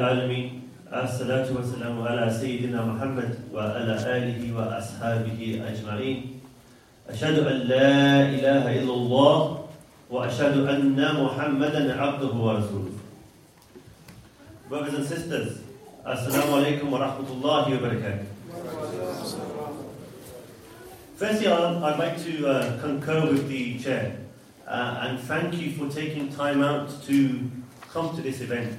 العالمين الصلاة والسلام على سيدنا محمد وعلى آله وأصحابه أجمعين أشهد أن لا إله إلا الله وأشهد أن محمدا عبده ورسوله Brothers and sisters, Assalamu alaikum wa rahmatullahi wa barakatuh. Firstly, I'd like to uh, concur with the chair uh, and thank you for taking time out to come to this event.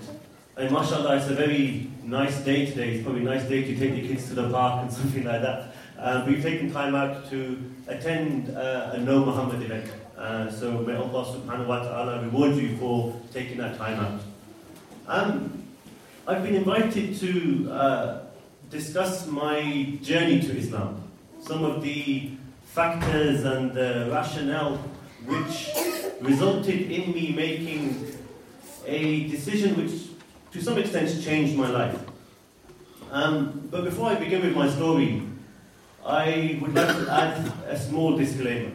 And mashallah, it's a very nice day today. It's probably a nice day to take the kids to the park and something like that. Uh, we've taken time out to attend uh, a Know Muhammad event. Uh, so may Allah subhanahu wa ta'ala reward you for taking that time out. Um, I've been invited to uh, discuss my journey to Islam, some of the factors and the rationale which resulted in me making a decision which to some extent changed my life. Um, but before I begin with my story, I would like to add a small disclaimer.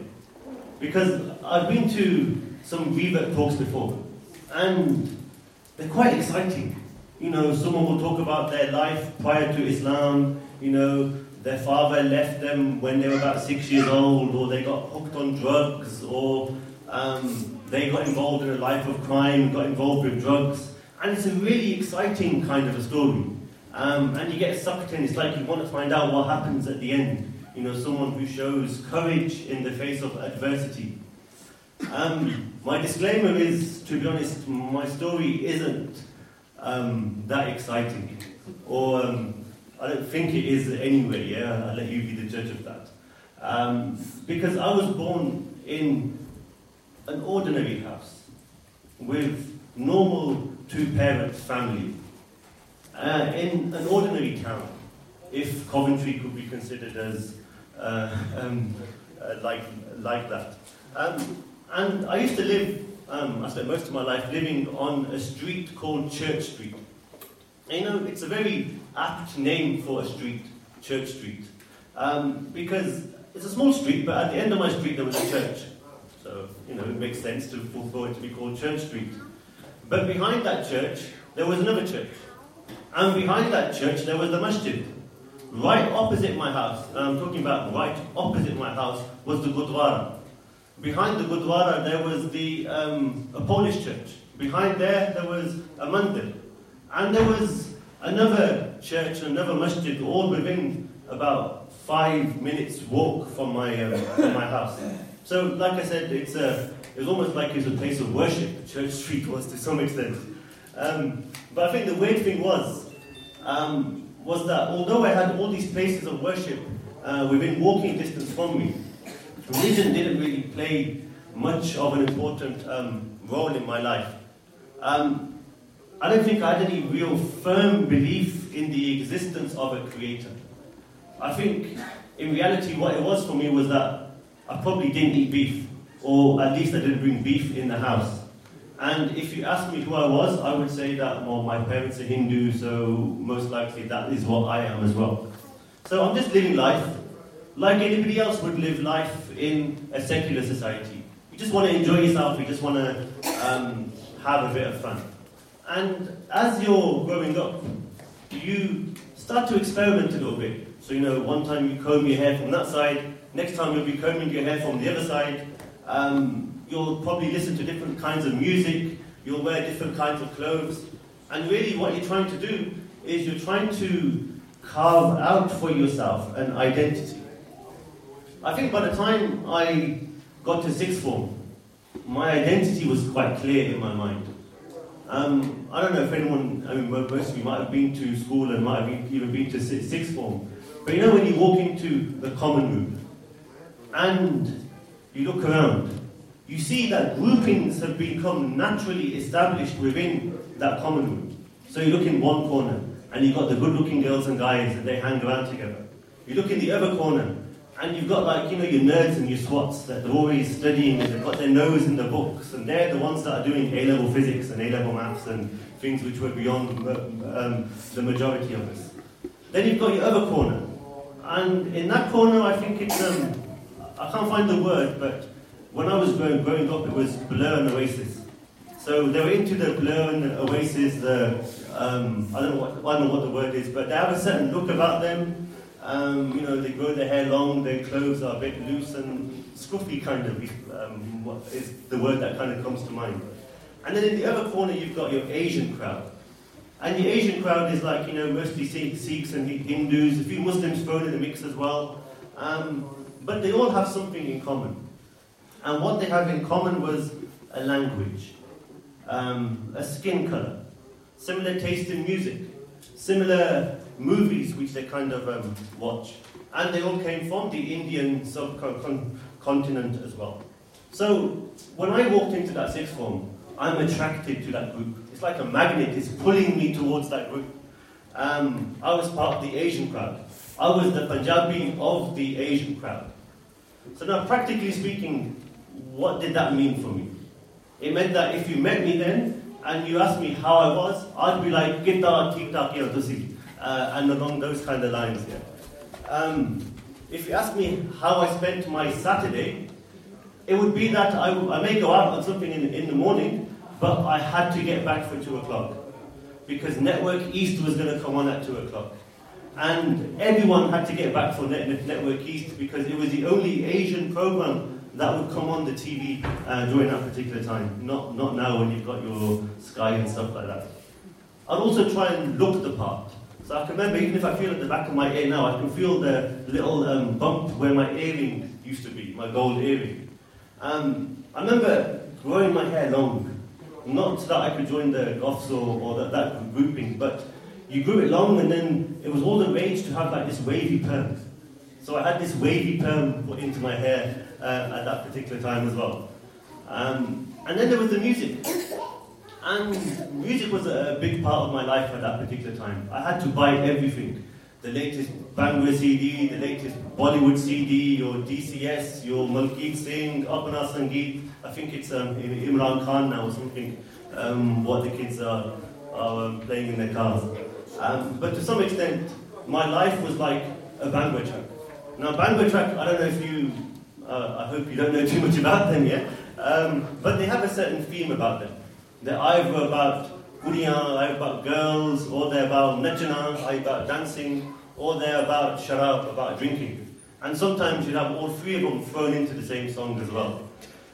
Because I've been to some revert talks before, and they're quite exciting. You know, someone will talk about their life prior to Islam, you know, their father left them when they were about six years old, or they got hooked on drugs, or um, they got involved in a life of crime, got involved with drugs. And it's a really exciting kind of a story. Um, and you get sucked in, it's like you want to find out what happens at the end. You know, someone who shows courage in the face of adversity. Um, my disclaimer is, to be honest, my story isn't um, that exciting. Or um, I don't think it is anyway, yeah? I'll let you be the judge of that. Um, because I was born in an ordinary house with normal two parent family uh, in an ordinary town, if Coventry could be considered as uh, um, uh, like, like that. Um, and I used to live, um, I spent most of my life living on a street called Church Street. You know, it's a very apt name for a street, Church Street, um, because it's a small street, but at the end of my street there was a church. So, you know, it makes sense to, for it to be called Church Street. But behind that church, there was another church. And behind that church, there was the masjid. Right opposite my house, and I'm talking about right opposite my house, was the Gurdwara. Behind the Gurdwara, there was the um, a Polish church. Behind there, there was a mandir. And there was another church, another masjid, all within about five minutes walk from my, um, from my house. So, like I said, it's a, it was almost like it was a place of worship. Church Street was to some extent. Um, but I think the weird thing was, um, was that although I had all these places of worship uh, within walking distance from me, religion didn't really play much of an important um, role in my life. Um, I don't think I had any real firm belief in the existence of a creator. I think in reality, what it was for me was that I probably didn't eat beef, or at least I didn't bring beef in the house. And if you ask me who I was, I would say that, well, my parents are Hindu, so most likely that is what I am as well. So I'm just living life like anybody else would live life in a secular society. You just want to enjoy yourself, you just want to um, have a bit of fun. And as you're growing up, you start to experiment a little bit. So, you know, one time you comb your hair from that side, Next time you'll be combing your hair from the other side. Um, you'll probably listen to different kinds of music. You'll wear different kinds of clothes. And really, what you're trying to do is you're trying to carve out for yourself an identity. I think by the time I got to sixth form, my identity was quite clear in my mind. Um, I don't know if anyone, I mean, most of you might have been to school and might have even been to sixth form, but you know when you walk into the common room and you look around, you see that groupings have become naturally established within that common room. So you look in one corner and you've got the good looking girls and guys and they hang around together. You look in the other corner and you've got like, you know, your nerds and your swats that are always studying they've got their nose in the books and they're the ones that are doing A-level physics and A-level maths and things which were beyond um, the majority of us. Then you've got your other corner. And in that corner, I think it's, um, I can't find the word, but when I was growing, growing up, it was Blur and Oasis. So they were into the Blur and Oasis, the, um, I, don't know what, I don't know what the word is, but they have a certain look about them. Um, you know, they grow their hair long, their clothes are a bit loose and scruffy, kind of, um, is the word that kind of comes to mind. And then in the other corner, you've got your Asian crowd. And the Asian crowd is like, you know, mostly Sikhs and Hindus, a few Muslims thrown in the mix as well. Um, but they all have something in common. And what they have in common was a language, um, a skin color, similar taste in music, similar movies which they kind of um, watch. And they all came from the Indian subcontinent as well. So when I walked into that sixth form, I'm attracted to that group. It's like a magnet, it's pulling me towards that group. Um, I was part of the Asian crowd. I was the Punjabi of the Asian crowd. So now, practically speaking, what did that mean for me? It meant that if you met me then and you asked me how I was, I'd be like, Gitta, tik tak, uh, and along those kind of lines. Yeah. Um, if you ask me how I spent my Saturday, it would be that I, I may go out on something in, in the morning, but I had to get back for 2 o'clock. Because Network East was going to come on at 2 o'clock. And everyone had to get back for Net- Network East because it was the only Asian program that would come on the TV uh, during that particular time. Not, not now when you've got your Sky and stuff like that. I'd also try and look the part. So I can remember, even if I feel at the back of my ear now, I can feel the little um, bump where my earring used to be, my gold earring. Um, I remember growing my hair long, not that I could join the goths or, or that, that grouping, but you grew it long and then it was all the rage to have like this wavy perm. So I had this wavy perm put into my hair uh, at that particular time as well. Um, and then there was the music. And music was a big part of my life at that particular time. I had to buy everything. The latest Bhangra CD, the latest Bollywood CD, your DCS, your Malkit Singh, Apna Sangeet. I think it's um, Imran Khan now or something, um, what the kids are, are playing in their cars. Um, but to some extent, my life was like a track. Now, Bhangra track, I don't know if you, uh, I hope you don't know too much about them yet, um, but they have a certain theme about them. They're either about kuriyan, either about girls, or they're about nachana, either about dancing, or they're about sharab, about drinking. And sometimes you'd have all three of them thrown into the same song as well.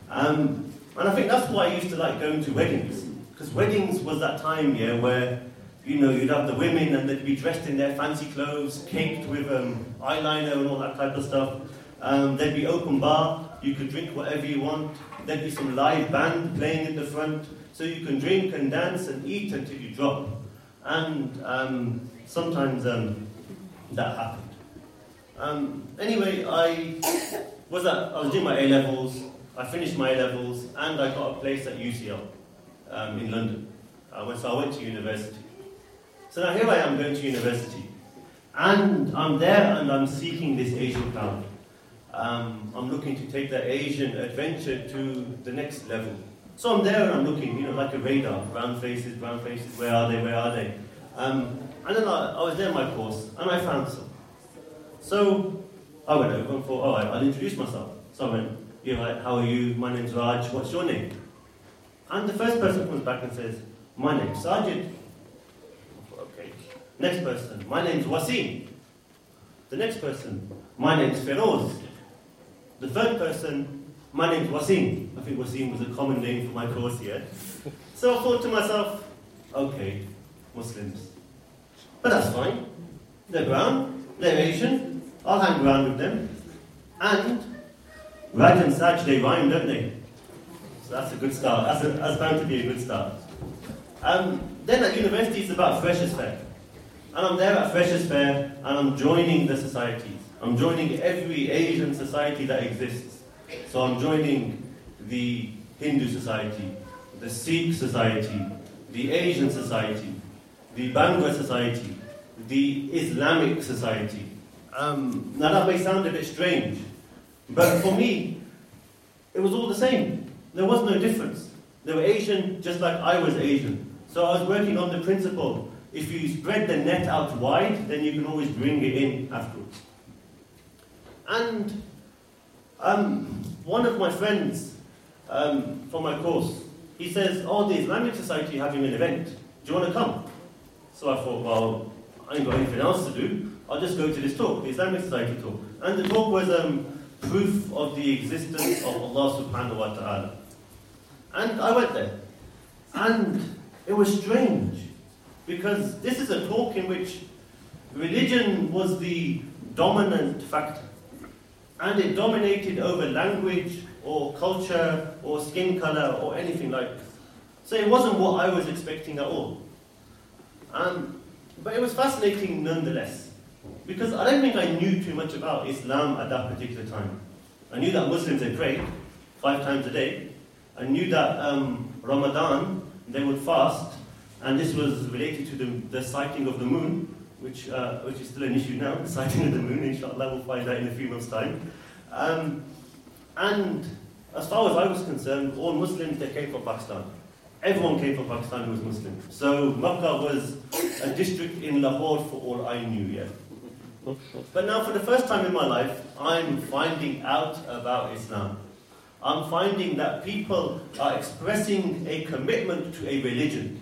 Um, and I think that's why I used to like going to weddings. Because weddings was that time, yeah, where, you know, you'd have the women and they'd be dressed in their fancy clothes, caked with um, eyeliner and all that type of stuff. Um, there'd be open bar, you could drink whatever you want. There'd be some live band playing in the front. So you can drink and dance and eat until you drop. And um, sometimes um, that happened. Um, anyway, I was at, I was doing my A levels. I finished my A levels, and I got a place at UCL um, in London. Uh, so I went to university. So now here I am going to university, and I'm there and I'm seeking this Asian crowd. Um, I'm looking to take that Asian adventure to the next level. So I'm there and I'm looking, you know, like a radar, brown faces, brown faces, where are they, where are they? Um, and then I, I was there in my course, and I found some. So I went over and thought, all right, I'll introduce myself. So I went, you know, how are you? My name's Raj, what's your name? And the first person comes back and says, my name's Sajid. Next person, my name's Wasim. The next person, my name's Feroz. The third person, my name's Wasim. I think Wasim was a common name for my course here. So I thought to myself, okay, Muslims. But that's fine. They're brown, they're Asian, I'll hang around with them. And Raj and Saj, they rhyme, don't they? So that's a good start. That's, a, that's bound to be a good start. Um, then at university, it's about Freshers Fair. And I'm there at Freshers Fair, and I'm joining the societies. I'm joining every Asian society that exists. So I'm joining the Hindu Society, the Sikh Society, the Asian Society, the Bangla Society, the Islamic Society. Um, now that may sound a bit strange, but for me, it was all the same. There was no difference. They were Asian just like I was Asian. So I was working on the principle if you spread the net out wide, then you can always bring it in afterwards. And um, one of my friends um, from my course, he says, Oh, the Islamic Society having an event. Do you want to come? So I thought, well, I ain't got anything else to do. I'll just go to this talk, the Islamic Society talk. And the talk was um, proof of the existence of Allah subhanahu wa ta'ala. And I went there. And it was strange because this is a talk in which religion was the dominant factor. And it dominated over language or culture or skin color or anything like this. So it wasn't what I was expecting at all. Um, but it was fascinating nonetheless. Because I don't think I knew too much about Islam at that particular time. I knew that Muslims had prayed five times a day. I knew that um, Ramadan, they would fast and this was related to the, the sighting of the moon, which, uh, which is still an issue now, the sighting of the moon, inshallah, we'll find out in a few months' time. Um, and as far as I was concerned, all Muslims, they came from Pakistan. Everyone came from Pakistan who was Muslim. So Makkah was a district in Lahore for all I knew, yeah. But now, for the first time in my life, I'm finding out about Islam. I'm finding that people are expressing a commitment to a religion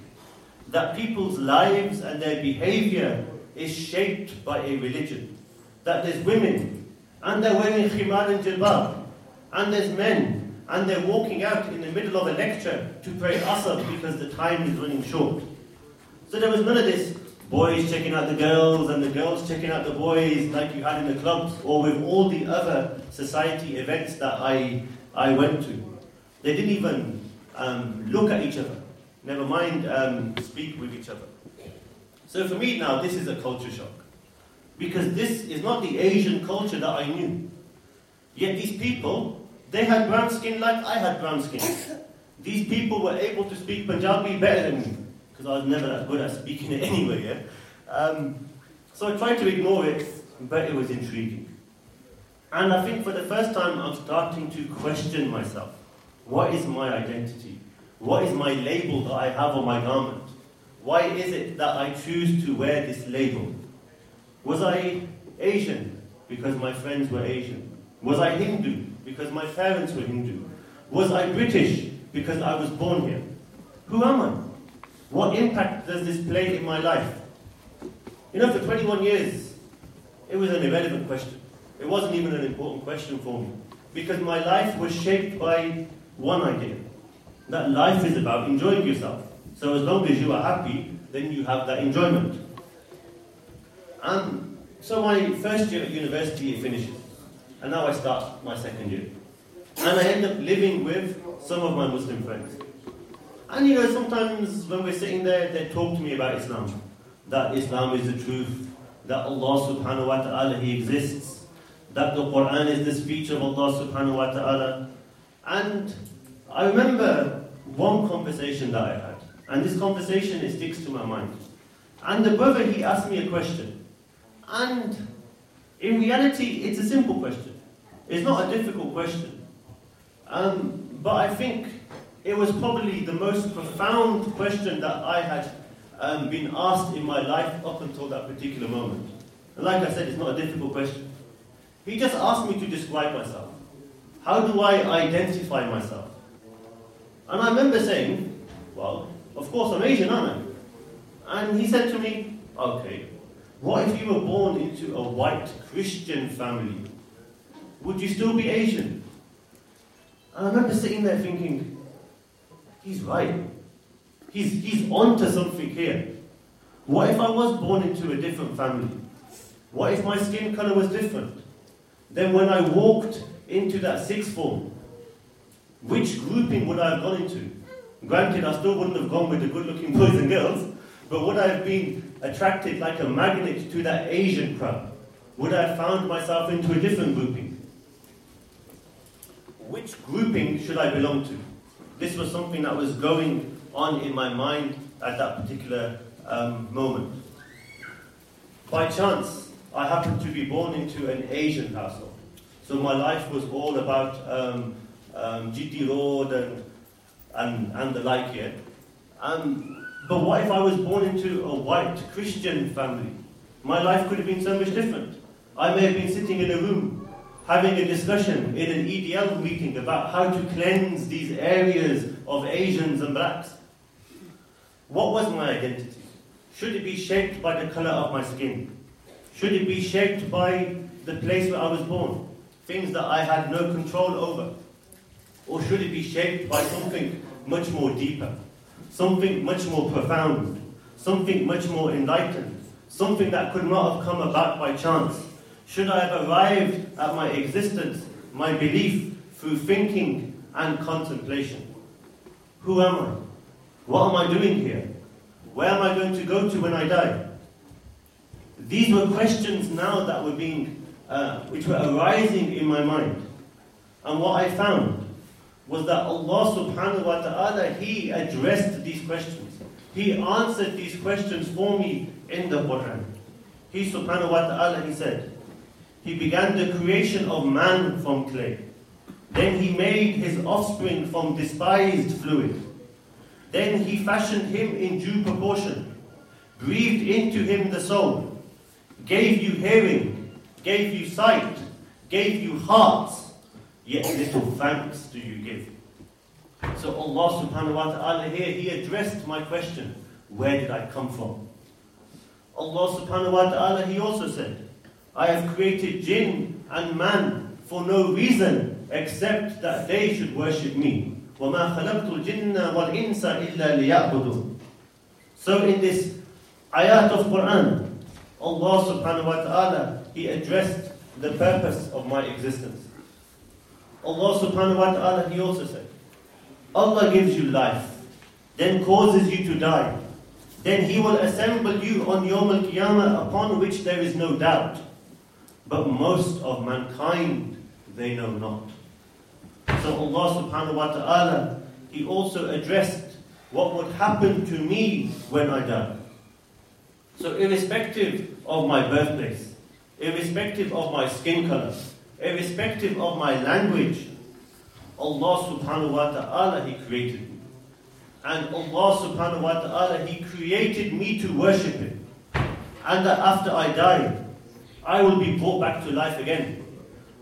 that people's lives and their behavior is shaped by a religion. That there's women, and they're wearing khimar and jilbab, and there's men, and they're walking out in the middle of a lecture to pray asr because the time is running short. So there was none of this boys checking out the girls and the girls checking out the boys like you had in the clubs or with all the other society events that I, I went to. They didn't even um, look at each other never mind um, speak with each other. So for me now, this is a culture shock. Because this is not the Asian culture that I knew. Yet these people, they had brown skin like I had brown skin. These people were able to speak Punjabi better than me, because I was never that good at speaking it anyway. Yeah? Um, so I tried to ignore it, but it was intriguing. And I think for the first time, I'm starting to question myself. What is my identity? What is my label that I have on my garment? Why is it that I choose to wear this label? Was I Asian because my friends were Asian? Was I Hindu because my parents were Hindu? Was I British because I was born here? Who am I? What impact does this play in my life? You know, for 21 years, it was an irrelevant question. It wasn't even an important question for me. Because my life was shaped by one idea that life is about enjoying yourself. So as long as you are happy, then you have that enjoyment. And so my first year at university finishes, and now I start my second year. And I end up living with some of my Muslim friends. And you know, sometimes when we're sitting there, they talk to me about Islam. That Islam is the truth, that Allah subhanahu wa ta'ala, He exists, that the Quran is the speech of Allah subhanahu wa ta'ala. And I remember one conversation that I had, and this conversation it sticks to my mind. And the brother he asked me a question, and in reality it's a simple question. It's not a difficult question, um, but I think it was probably the most profound question that I had um, been asked in my life up until that particular moment. And like I said, it's not a difficult question. He just asked me to describe myself. How do I identify myself? And I remember saying, Well, of course I'm Asian, aren't I? And he said to me, Okay, what if you were born into a white Christian family? would you still be Asian? And I remember sitting there thinking, he's right. He's, he's onto something here. What if I was born into a different family? What if my skin colour was different? Then when I walked into that sixth form, which grouping would I have gone into? Granted, I still wouldn't have gone with the good looking boys and girls, but would I have been attracted like a magnet to that Asian crowd? Would I have found myself into a different grouping? Which grouping should I belong to? This was something that was going on in my mind at that particular um, moment. By chance, I happened to be born into an Asian household. So my life was all about um, um, GT Road and, and, and the like here. Um, but what if I was born into a white Christian family? My life could have been so much different. I may have been sitting in a room having a discussion in an EDL meeting about how to cleanse these areas of Asians and blacks. What was my identity? Should it be shaped by the colour of my skin? Should it be shaped by the place where I was born? Things that I had no control over? Or should it be shaped by something much more deeper? Something much more profound? Something much more enlightened? Something that could not have come about by chance? Should I have arrived at my existence, my belief, through thinking and contemplation? Who am I? What am I doing here? Where am I going to go to when I die? These were questions now that were being, uh, which were arising in my mind. And what I found was that Allah subhanahu wa ta'ala, He addressed these questions. He answered these questions for me in the Quran. He subhanahu wa ta'ala, He said, He began the creation of man from clay. Then He made his offspring from despised fluid. Then He fashioned him in due proportion, breathed into him the soul, gave you hearing, gave you sight, gave you hearts, yet little thanks do you give. So Allah subhanahu wa ta'ala here, He addressed my question, where did I come from? Allah subhanahu wa ta'ala, He also said, I have created jinn and man for no reason except that they should worship me. وَمَا خَلَقْتُ الْجِنَّ وَالْإِنسَ إِلَّا لِيَعْبُدُونَ So in this ayat of Quran, Allah subhanahu wa ta'ala, He addressed the purpose of my existence. Allah subhanahu wa ta'ala, He also said, Allah gives you life, then causes you to die. Then He will assemble you on Yawm al-Qiyamah upon which there is no doubt. But most of mankind, they know not. So Allah subhanahu wa ta'ala, He also addressed what would happen to me when I die. So irrespective of my birthplace, irrespective of my skin color, irrespective of my language, Allah subhanahu wa ta'ala, He created me. And Allah subhanahu wa ta'ala, He created me to worship Him. And that after I die, I will be brought back to life again.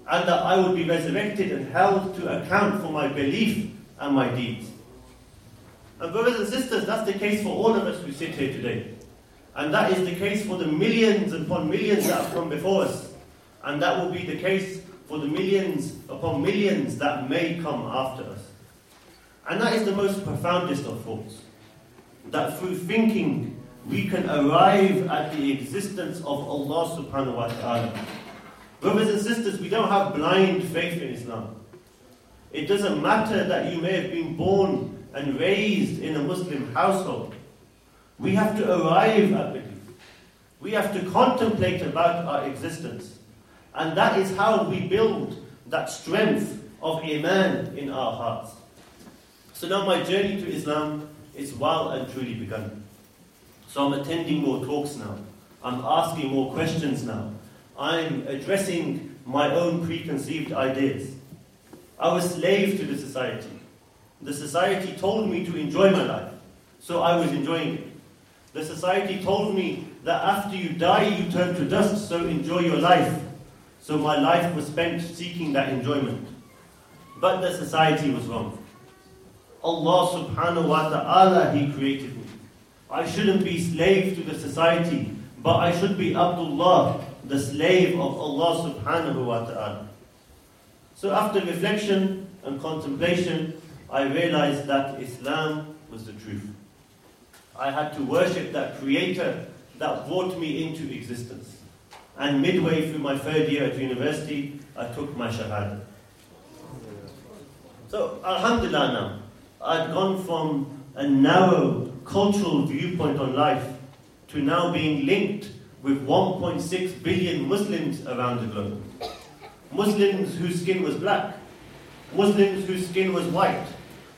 And that I will be resurrected and held to account for my belief and my deeds. And brothers and sisters, that's the case for all of us who sit here today. And that is the case for the millions upon millions that have come before us. And that will be the case for the millions upon millions that may come after us. And that is the most profoundest of thoughts. That through thinking, we can arrive at the existence of Allah subhanahu wa ta'ala. Brothers and sisters, we don't have blind faith in Islam. It doesn't matter that you may have been born and raised in a Muslim household. We have to arrive at belief. We have to contemplate about our existence. And that is how we build that strength of Iman in our hearts. So now my journey to Islam is well and truly begun. So I'm attending more talks now. I'm asking more questions now. I'm addressing my own preconceived ideas. I was slave to the society. The society told me to enjoy my life, so I was enjoying it. The society told me that after you die, you turn to dust, so enjoy your life. So my life was spent seeking that enjoyment. But the society was wrong. Allah subhanahu wa ta'ala, He created me. I shouldn't be slave to the society, but I should be Abdullah, the slave of Allah subhanahu wa ta'ala. So after reflection and contemplation, I realized that Islam was the truth. I had to worship that creator that brought me into existence. And midway through my third year at university, I took my Shahada. So, Alhamdulillah now, I'd gone from a narrow cultural viewpoint on life to now being linked with 1.6 billion Muslims around the globe. Muslims whose skin was black, Muslims whose skin was white,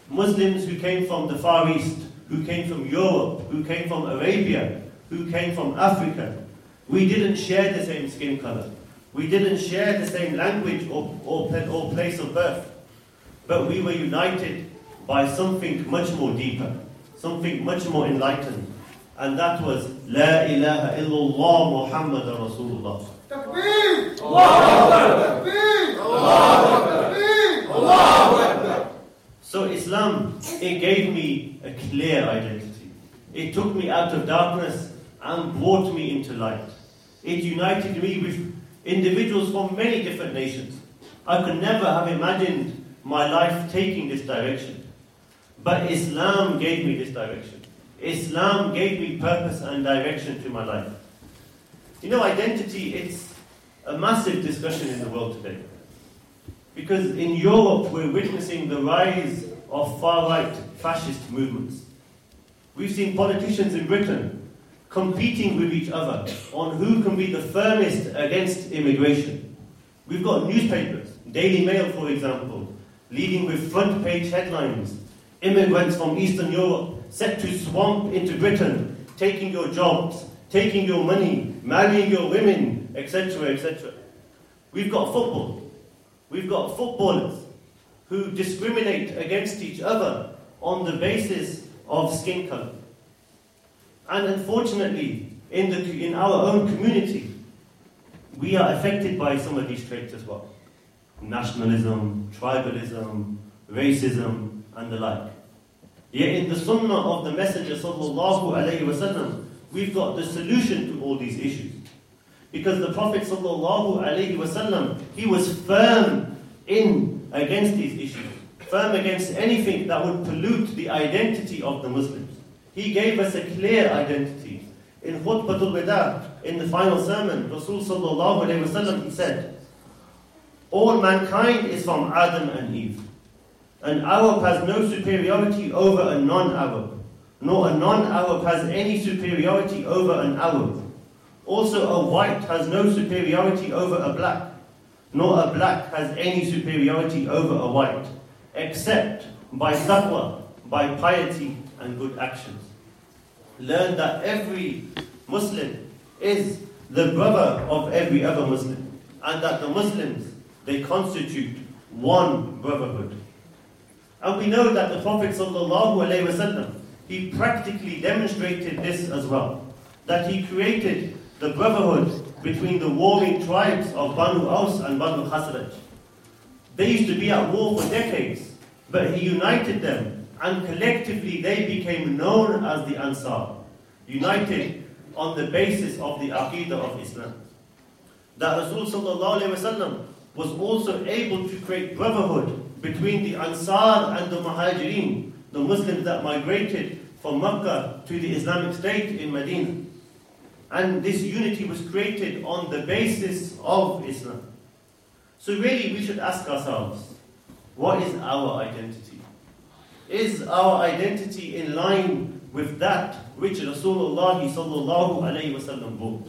Muslims who came from the Far East, who came from Europe, who came from Arabia, who came from Africa. We didn't share the same skin color. We didn't share the same language or, or, or place of birth. But we were united by something much more deeper, something much more enlightened. And that was La ilaha illallah Muhammad Rasulullah. Takbir! Takbir! So Islam, it gave me a clear identity. It took me out of darkness and brought me into light. It united me with individuals from many different nations. I could never have imagined my life taking this direction. But Islam gave me this direction. Islam gave me purpose and direction to my life. You know, identity, it's a massive discussion in the world today. Because in Europe, we're witnessing the rise of far right fascist movements. We've seen politicians in Britain competing with each other on who can be the firmest against immigration. We've got newspapers, Daily Mail, for example, leading with front page headlines immigrants from Eastern Europe set to swamp into Britain, taking your jobs, taking your money, marrying your women, etc., etc. We've got football. We've got footballers who discriminate against each other on the basis of skin color. And unfortunately, in, the, in our own community, we are affected by some of these traits as well nationalism, tribalism, racism, and the like. Yet in the sunnah of the Messenger sallallahu alayhi wasallam, we've got the solution to all these issues. Because the Prophet sallallahu he was firm in against these issues, firm against anything that would pollute the identity of the Muslims. He gave us a clear identity. In Khutbatul Wada, in the final sermon, Rasul sallallahu alayhi wasallam, he said, all mankind is from Adam and Eve. An Arab has no superiority over a non-Arab, nor a non-Arab has any superiority over an Arab. Also a white has no superiority over a black, nor a black has any superiority over a white, except by taqwa, by piety and good actions. Learn that every Muslim is the brother of every other Muslim, and that the Muslims they constitute one brotherhood. And we know that the Prophet ﷺ, he practically demonstrated this as well. That he created the brotherhood between the warring tribes of Banu Aus and Banu Khazraj. They used to be at war for decades, but he united them, and collectively they became known as the Ansar, united on the basis of the Aqidah of Islam. That Rasul was also able to create brotherhood between the Ansar and the Muhajirin, the Muslims that migrated from Mecca to the Islamic State in Medina. And this unity was created on the basis of Islam. So really we should ask ourselves, what is our identity? Is our identity in line with that which Rasulullah sallallahu?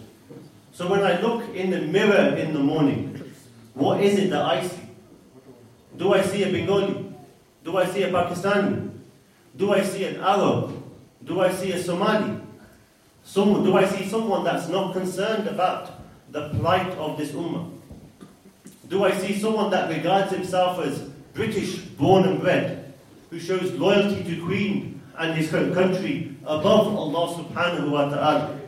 So when I look in the mirror in the morning, what is it that I see? Do I see a Bengali? Do I see a Pakistani? Do I see an Arab? Do I see a Somali? Do I see someone that's not concerned about the plight of this ummah? Do I see someone that regards himself as British born and bred, who shows loyalty to Queen and his country above Allah subhanahu wa ta'ala?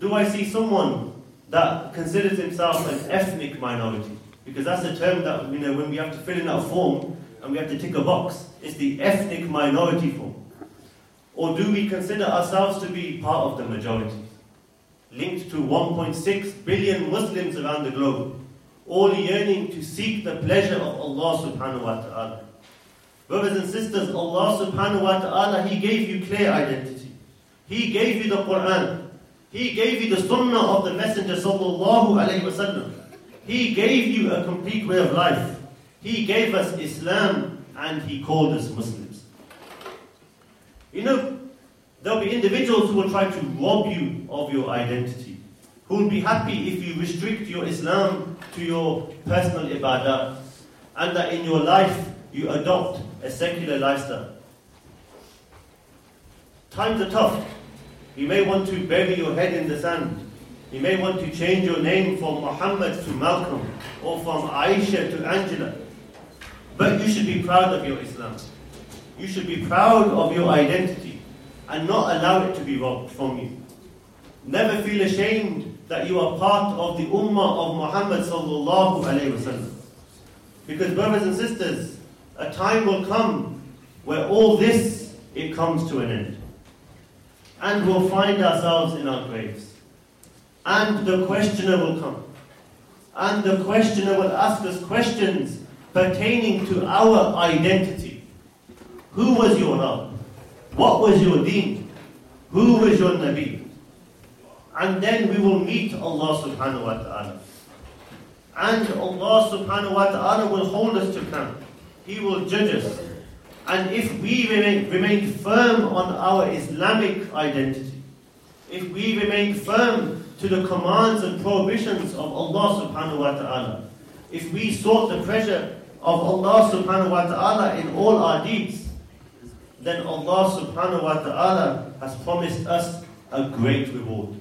Do I see someone that considers himself an ethnic minority. Because that's a term that, you know, when we have to fill in our form and we have to tick a box, it's the ethnic minority form. Or do we consider ourselves to be part of the majority? Linked to 1.6 billion Muslims around the globe. all yearning to seek the pleasure of Allah subhanahu wa ta'ala. Brothers and sisters, Allah subhanahu wa ta'ala, He gave you clear identity. He gave you the Quran. He gave you the sunnah of the Messenger sallallahu alayhi wasallam. He gave you a complete way of life. He gave us Islam and He called us Muslims. You know, there'll be individuals who will try to rob you of your identity, who will be happy if you restrict your Islam to your personal ibadah, and that in your life you adopt a secular lifestyle. Times are tough. You may want to bury your head in the sand. You may want to change your name from Muhammad to Malcolm or from Aisha to Angela. But you should be proud of your Islam. You should be proud of your identity and not allow it to be robbed from you. Never feel ashamed that you are part of the ummah of Muhammad. Because brothers and sisters, a time will come where all this, it comes to an end. And we'll find ourselves in our graves. And the questioner will come. And the questioner will ask us questions pertaining to our identity. Who was your Rabb? What was your deen? Who was your Nabi? And then we will meet Allah subhanahu wa ta'ala. And Allah subhanahu wa ta'ala will hold us to account. He will judge us. And if we remain, remain firm on our Islamic identity, if we remain firm to the commands and prohibitions of Allah subhanahu wa ta'ala, if we sought the pleasure of Allah subhanahu wa ta'ala in all our deeds, then Allah subhanahu wa ta'ala has promised us a great reward,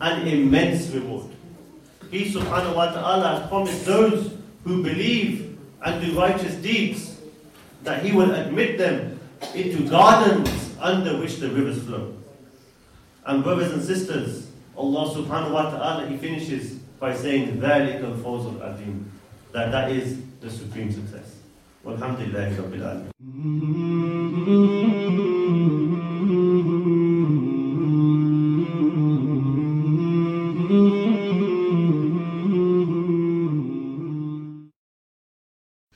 an immense reward. He subhanahu wa ta'ala has promised those who believe and do righteous deeds that He will admit them into gardens under which the rivers flow. And brothers and sisters, Allah subhanahu wa ta'ala, He finishes by saying, ذَلِكَ الْفَوْزُ الْعَظِيمُ That that is the supreme success. Walhamdulillahi Rabbil